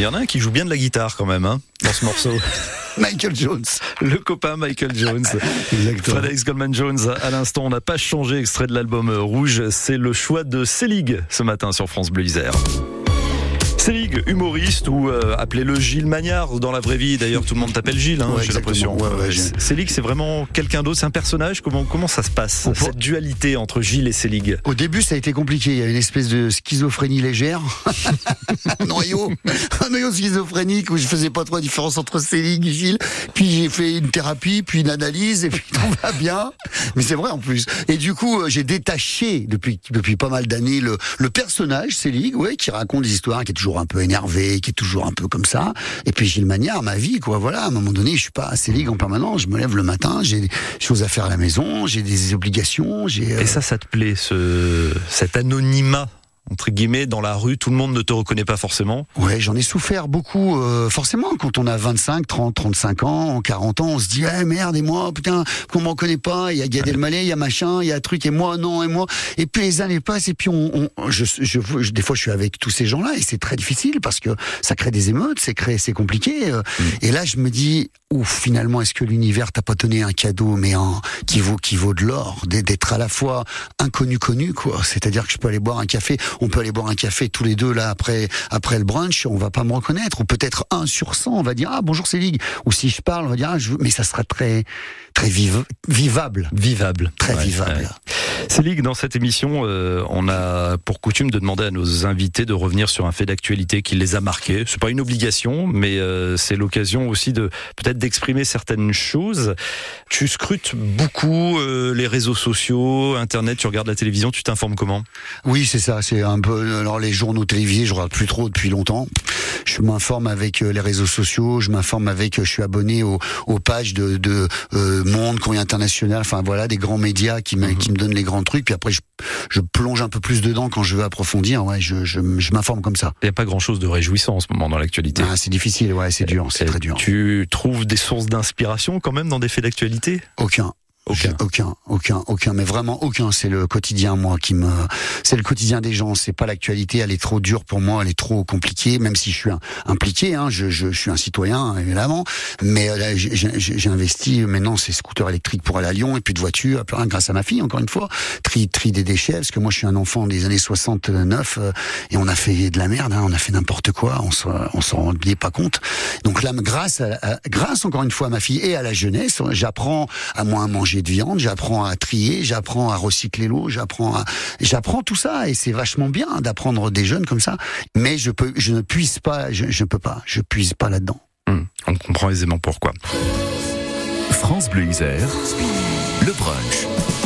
y en a un qui joue bien de la guitare quand même hein, dans ce morceau. Michael Jones. Le copain Michael Jones. Frédéric Goldman Jones, à l'instant, on n'a pas changé, extrait de l'album Rouge. C'est le choix de Selig ce matin sur France Bleu Isère. Selig, humoriste ou euh, appelez-le Gilles Magnard dans la vraie vie. D'ailleurs, tout le monde t'appelle Gilles, hein, Ouais, j'ai l'impression. Ouais, Selig, c'est vraiment quelqu'un d'autre, c'est un personnage. Comment, comment ça se passe, cette dualité entre Gilles et Selig Au début, ça a été compliqué. Il y a une espèce de schizophrénie légère. un noyau, un noyau schizophrénique où je faisais pas trop la différence entre Céline et Gilles. Puis j'ai fait une thérapie, puis une analyse, et puis tout va bien. Mais c'est vrai en plus. Et du coup, euh, j'ai détaché depuis depuis pas mal d'années le, le personnage Céline, ouais, qui raconte des histoires, qui est toujours un peu énervé, qui est toujours un peu comme ça. Et puis Gilles Magnard, ma vie, quoi. Voilà, à un moment donné, je suis pas à Céline en permanence. Je me lève le matin, j'ai des choses à faire à la maison, j'ai des obligations, j'ai. euh, Et ça, ça te plaît, ce, cet anonymat entre guillemets dans la rue, tout le monde ne te reconnaît pas forcément. Ouais, j'en ai souffert beaucoup. euh, forcément, quand on a 25, 30, 35 ans, 40 ans, on se dit eh, merde et moi, putain, qu'on me reconnaît pas. Il y a Gad Elmaleh, il y a machin, il y a truc et moi non et moi. Et puis les années passent et puis on, on- je, je, je- des fois je suis avec tous ces gens-là et c'est très difficile parce que ça crée des émeutes, c'est crée, c'est compliqué. euh. Et là, je me dis ouf, finalement, est-ce que l'univers t'a pas donné un cadeau, mais un qui vaut qui vaut de l'or, d'être d'être à la fois inconnu connu quoi. C'est-à-dire que je peux aller boire un café, on peut aller boire un café tous les deux là après après le brunch, on va pas me reconnaître. Ou peut-être un sur 100, on va dire ah bonjour Ligue. Ou si je parle, on va dire ah, je mais ça sera très très vive, vivable, Vivable. très Ouais, vivable. ouais. Céline, dans cette émission, euh, on a pour coutume de demander à nos invités de revenir sur un fait d'actualité qui les a marqués. C'est pas une obligation, mais euh, c'est l'occasion aussi de peut-être d'exprimer certaines choses. Tu scrutes beaucoup euh, les réseaux sociaux, Internet, tu regardes la télévision, tu t'informes comment? Oui, c'est ça. C'est un peu. Alors les journaux télévisés, je regarde plus trop depuis longtemps. Je m'informe avec les réseaux sociaux. Je m'informe avec. Je suis abonné aux, aux pages de, de Monde, Courrier International. Enfin voilà, des grands médias qui me, qui me donnent les grands trucs. Puis après, je, je plonge un peu plus dedans quand je veux approfondir. Ouais, je, je, je m'informe comme ça. Il n'y a pas grand-chose de réjouissant en ce moment dans l'actualité. Ah, c'est difficile. Ouais, c'est dur. C'est très dur. Tu trouves des sources d'inspiration quand même dans des faits d'actualité? Aucun. Aucun. aucun, aucun, aucun, mais vraiment aucun. C'est le quotidien, moi, qui me, c'est le quotidien des gens. C'est pas l'actualité. Elle est trop dure pour moi. Elle est trop compliquée. Même si je suis un- impliqué, hein, je, je, je suis un citoyen évidemment. Mais euh, j'ai- investi maintenant ces scooters électriques pour aller à Lyon et puis de voitures, plus rien grâce à ma fille encore une fois. Tri, tri des déchets parce que moi je suis un enfant des années 69 euh, et on a fait de la merde. Hein, on a fait n'importe quoi. On s'en, on s'en rendait pas compte. Donc là, grâce, à, à- grâce encore une fois à ma fille et à la jeunesse, j'apprends à moins manger de viande, j'apprends à trier, j'apprends à recycler l'eau, j'apprends à, j'apprends tout ça et c'est vachement bien d'apprendre des jeunes comme ça. Mais je peux, je ne puise pas, je, je peux pas, je puise pas là-dedans. Hmm, On comprend aisément pourquoi. France Bleu le brunch.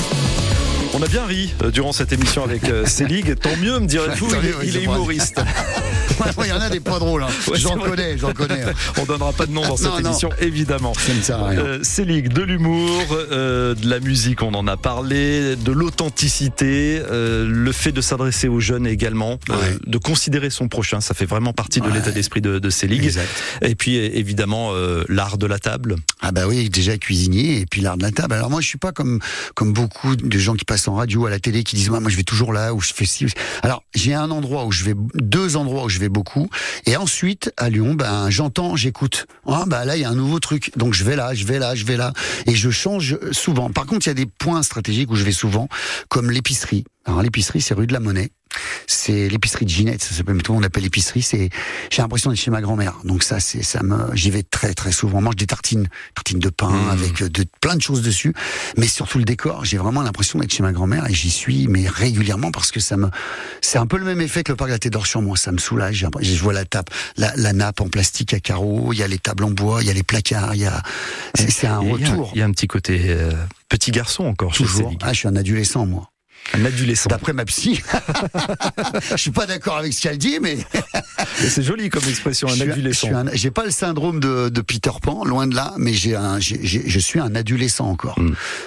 On a bien ri euh, durant cette émission avec euh, Célig. Tant mieux, me direz-vous, il, est- oui, il humoriste. Il y en a des pas drôles. hein. Ouais, j'en connais, j'en connais. On donnera pas de nom dans cette non. émission, évidemment. Euh, Célig, de l'humour, euh, de la musique, on en a parlé, de l'authenticité, euh, le fait de s'adresser aux jeunes également, de considérer son prochain, ça fait vraiment partie de Ouais. l'état d'esprit de, de. Et puis évidemment l'art de la table. Ah bah oui, déjà cuisinier et puis l'art de la table. Alors moi je suis pas comme comme beaucoup de gens qui passent en radio à la télé qui disent Ouais, moi je vais toujours là où je fais ci. Alors j'ai un endroit où je vais deux endroits où je vais beaucoup et ensuite à Lyon ben j'entends, j'écoute. Ah bah là il y a un nouveau truc. Donc je vais là, je vais là, je vais là et je change souvent. Par contre, il y a des points stratégiques où je vais souvent comme l'épicerie. Alors l'épicerie c'est rue de la Monnaie. C'est l'épicerie de Ginette, ça s'appelle, tout le monde l'appelle épicerie. C'est, j'ai l'impression d'être chez ma grand-mère. Donc ça, c'est, ça me, j'y vais très très souvent. On mange des tartines, tartines de pain avec euh, de, plein de choses dessus, mais surtout le décor. J'ai vraiment l'impression d'être chez ma grand-mère et j'y suis, mais régulièrement parce que ça me, c'est un peu le même effet que le parc de la Tête d'Or sur moi. Ça me soulage. Je vois la tape, la, la nappe en plastique à carreaux. Il y a les tables en bois, il y a les placards. Il y a, c'est, un Et il y retour. Y, a un petit côté euh, petit garçon encore Toujours. Ah, je suis un adolescent, moi. Un adolescent. D'après ma psy. je suis pas d'accord avec ce qu'elle dit, mais. C'est joli comme expression, un adolescent. J'ai pas le syndrome de, de Peter Pan, loin de là, mais j'ai un, je suis un adolescent encore.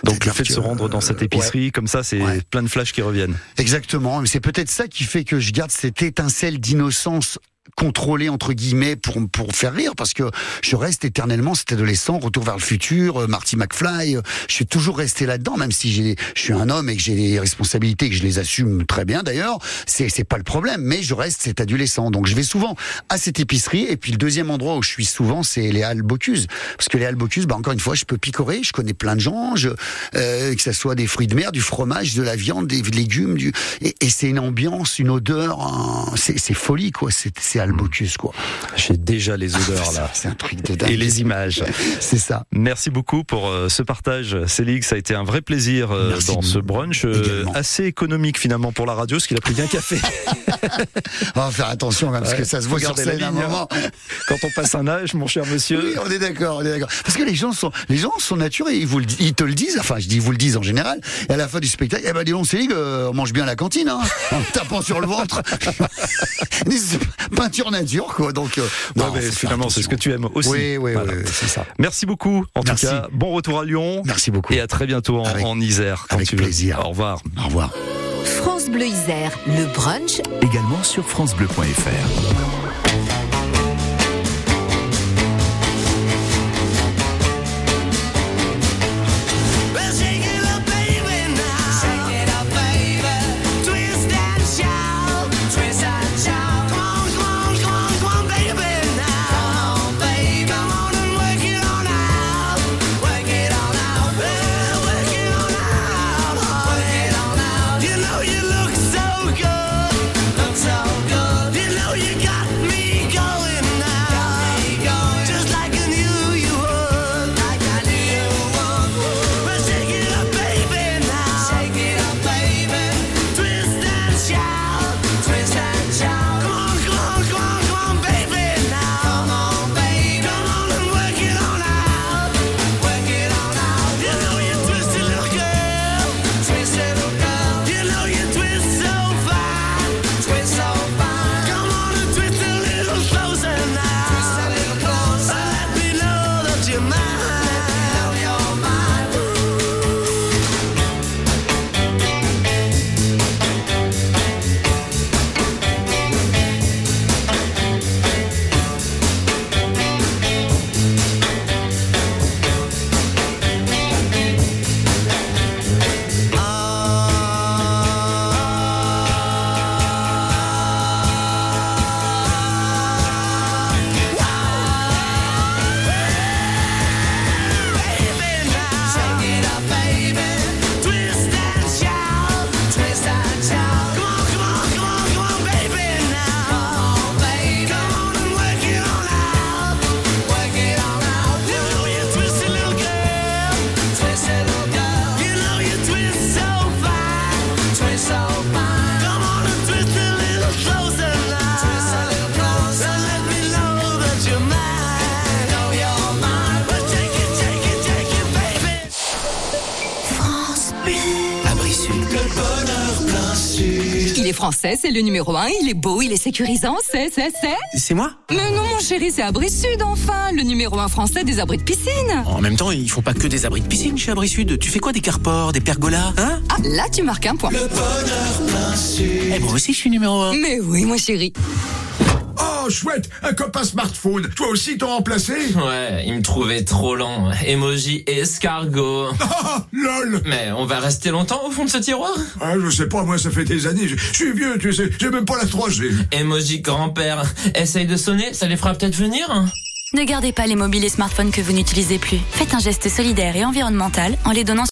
Donc le fait de se rendre dans cette euh, épicerie, comme ça, c'est Ouais. plein de flashs qui reviennent. Exactement, mais c'est peut-être ça qui fait que je garde cette étincelle d'innocence contrôlée entre guillemets pour pour faire rire parce que je reste éternellement cet adolescent retour vers le futur euh, Marty McFly euh, je suis toujours resté là-dedans même si j'ai je suis un homme et que j'ai des responsabilités que je les assume très bien d'ailleurs c'est c'est pas le problème mais je reste cet adolescent. Donc je vais souvent à cette épicerie et puis le deuxième endroit où je suis souvent c'est les Halles Bocuse. Parce que les Halles Bocuse bah encore une fois je peux picorer je connais plein de gens je, euh, que ça soit des fruits de mer du fromage de la viande des légumes du et, et c'est une ambiance une odeur c'est c'est folie quoi. C'est Halles Bocuse quoi J'ai déjà les odeurs là. c'est un truc de dingue Et les images. c'est ça Merci beaucoup pour euh, ce partage, Célig. Ça a été un vrai plaisir euh, Merci dans ce brunch euh, également. assez économique finalement pour la radio, parce qu'il a pris bien café. on va faire attention hein, parce Ouais, que ça se voit sur scène à un ligne, hein. moment Quand on passe un âge, mon cher monsieur. Oui, on est d'accord, on est d'accord. Parce que les gens sont, les gens sont naturels, ils vous le, ils te le disent. Enfin, je dis, ils vous le disent en général. Et à la fin du spectacle, eh ben, dis donc, euh, on mange bien à la cantine, hein, en tapant sur le ventre. Nature, quoi. Donc, euh, non, mais finalement, c'est ce que tu aimes aussi. Oui, oui, Voilà. oui, oui, c'est ça. Merci beaucoup. En Merci. tout cas, bon retour à Lyon. Merci beaucoup. Et à très bientôt en, Avec- en Isère. quand avec tu veux. plaisir. Au revoir. Au revoir. France Bleu Isère, le brunch. Également sur francebleu.fr. c'est le numéro 1, il est beau, il est sécurisant, c'est, c'est, c'est. C'est moi? Mais non, mon chéri, c'est Abri Sud, enfin, le numéro 1 français des abris de piscine. En même temps, ils font pas que des abris de piscine chez Abri Sud. Tu fais quoi des carports, des pergolas Hein? Ah, là, tu marques un point. Le bonheur plein sud. Eh, moi aussi, je suis numéro un. Mais oui, mon chéri. Oh, chouette, un copain smartphone. Toi aussi, t'as remplacé Ouais, il me trouvait trop lent. Emoji escargot. Ah, lol Mais on va rester longtemps au fond de ce tiroir? Ah, je sais pas, moi, ça fait des années. Je, je suis vieux, tu sais, j'ai même pas la 3G. Emoji grand-père. Essaye de sonner, ça les fera peut-être venir Ne gardez pas les mobiles et smartphones que vous n'utilisez plus. Faites un geste solidaire et environnemental en les donnant